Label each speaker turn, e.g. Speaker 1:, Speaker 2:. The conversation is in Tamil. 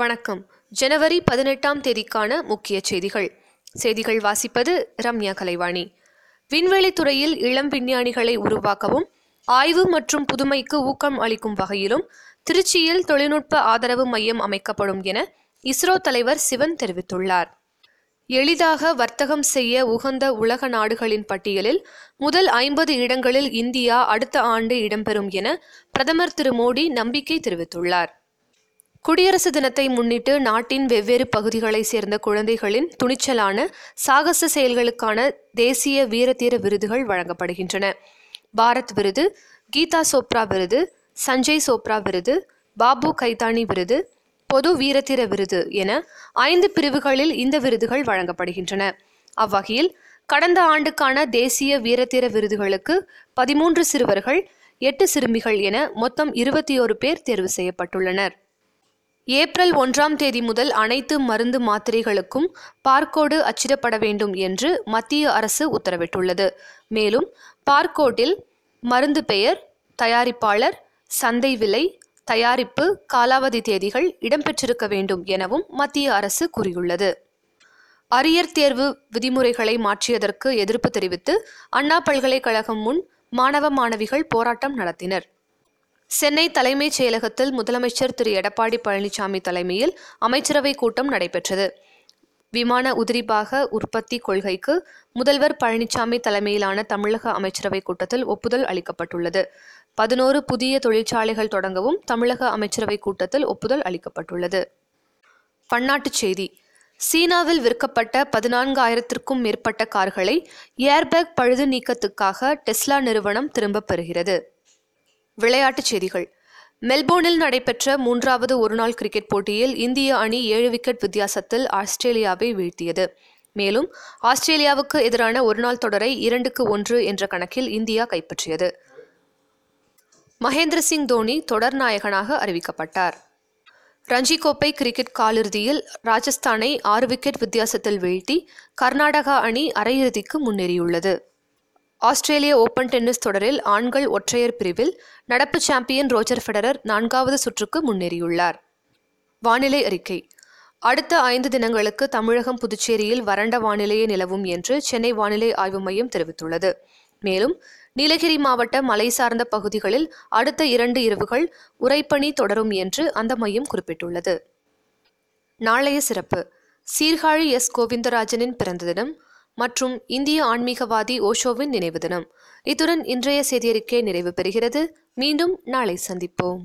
Speaker 1: வணக்கம் ஜனவரி பதினெட்டாம் தேதிக்கான முக்கிய செய்திகள் செய்திகள் வாசிப்பது ரம்யா கலைவாணி விண்வெளித்துறையில் இளம் விஞ்ஞானிகளை உருவாக்கவும் ஆய்வு மற்றும் புதுமைக்கு ஊக்கம் அளிக்கும் வகையிலும் திருச்சியில் தொழில்நுட்ப ஆதரவு மையம் அமைக்கப்படும் என இஸ்ரோ தலைவர் சிவன் தெரிவித்துள்ளார் எளிதாக வர்த்தகம் செய்ய உகந்த உலக நாடுகளின் பட்டியலில் முதல் ஐம்பது இடங்களில் இந்தியா அடுத்த ஆண்டு இடம்பெறும் என பிரதமர் திரு மோடி நம்பிக்கை தெரிவித்துள்ளார் குடியரசு தினத்தை முன்னிட்டு நாட்டின் வெவ்வேறு பகுதிகளைச் சேர்ந்த குழந்தைகளின் துணிச்சலான சாகச செயல்களுக்கான தேசிய வீரதீர விருதுகள் வழங்கப்படுகின்றன பாரத் விருது கீதா சோப்ரா விருது சஞ்சய் சோப்ரா விருது பாபு கைதானி விருது பொது வீரத்திர விருது என ஐந்து பிரிவுகளில் இந்த விருதுகள் வழங்கப்படுகின்றன அவ்வகையில் கடந்த ஆண்டுக்கான தேசிய வீரத்திர விருதுகளுக்கு பதிமூன்று சிறுவர்கள் எட்டு சிறுமிகள் என மொத்தம் இருபத்தி ஒரு பேர் தேர்வு செய்யப்பட்டுள்ளனர் ஏப்ரல் ஒன்றாம் தேதி முதல் அனைத்து மருந்து மாத்திரைகளுக்கும் பார்கோடு அச்சிடப்பட வேண்டும் என்று மத்திய அரசு உத்தரவிட்டுள்ளது மேலும் பார்கோட்டில் மருந்து பெயர் தயாரிப்பாளர் சந்தை விலை தயாரிப்பு காலாவதி தேதிகள் இடம்பெற்றிருக்க வேண்டும் எனவும் மத்திய அரசு கூறியுள்ளது அரியர் தேர்வு விதிமுறைகளை மாற்றியதற்கு எதிர்ப்பு தெரிவித்து அண்ணா பல்கலைக்கழகம் முன் மாணவ மாணவிகள் போராட்டம் நடத்தினர் சென்னை தலைமைச் செயலகத்தில் முதலமைச்சர் திரு எடப்பாடி பழனிசாமி தலைமையில் அமைச்சரவை கூட்டம் நடைபெற்றது விமான உதிரிபாக உற்பத்தி கொள்கைக்கு முதல்வர் பழனிசாமி தலைமையிலான தமிழக அமைச்சரவை கூட்டத்தில் ஒப்புதல் அளிக்கப்பட்டுள்ளது பதினோரு புதிய தொழிற்சாலைகள் தொடங்கவும் தமிழக அமைச்சரவைக் கூட்டத்தில் ஒப்புதல் அளிக்கப்பட்டுள்ளது பன்னாட்டுச் செய்தி சீனாவில் விற்கப்பட்ட பதினான்காயிரத்திற்கும் மேற்பட்ட கார்களை ஏர்பேக் பழுது நீக்கத்துக்காக டெஸ்லா நிறுவனம் திரும்பப் பெறுகிறது விளையாட்டுச் செய்திகள் மெல்போர்னில் நடைபெற்ற மூன்றாவது ஒருநாள் கிரிக்கெட் போட்டியில் இந்திய அணி ஏழு விக்கெட் வித்தியாசத்தில் ஆஸ்திரேலியாவை வீழ்த்தியது மேலும் ஆஸ்திரேலியாவுக்கு எதிரான ஒருநாள் தொடரை இரண்டுக்கு ஒன்று என்ற கணக்கில் இந்தியா கைப்பற்றியது மகேந்திர சிங் தோனி தொடர் நாயகனாக அறிவிக்கப்பட்டார் ரஞ்சி கோப்பை கிரிக்கெட் காலிறுதியில் ராஜஸ்தானை ஆறு விக்கெட் வித்தியாசத்தில் வீழ்த்தி கர்நாடகா அணி அரையிறுதிக்கு முன்னேறியுள்ளது ஆஸ்திரேலிய ஓபன் டென்னிஸ் தொடரில் ஆண்கள் ஒற்றையர் பிரிவில் நடப்பு சாம்பியன் ரோஜர் ஃபெடரர் நான்காவது சுற்றுக்கு முன்னேறியுள்ளார் வானிலை அறிக்கை அடுத்த ஐந்து தினங்களுக்கு தமிழகம் புதுச்சேரியில் வறண்ட வானிலையே நிலவும் என்று சென்னை வானிலை ஆய்வு மையம் தெரிவித்துள்ளது மேலும் நீலகிரி மாவட்ட மலை சார்ந்த பகுதிகளில் அடுத்த இரண்டு இரவுகள் உரைப்பணி தொடரும் என்று அந்த மையம் குறிப்பிட்டுள்ளது நாளைய சிறப்பு சீர்காழி எஸ் கோவிந்தராஜனின் பிறந்த தினம் மற்றும் இந்திய ஆன்மீகவாதி ஓஷோவின் நினைவு தினம் இத்துடன் இன்றைய செய்தியறிக்கை நிறைவு பெறுகிறது மீண்டும் நாளை சந்திப்போம்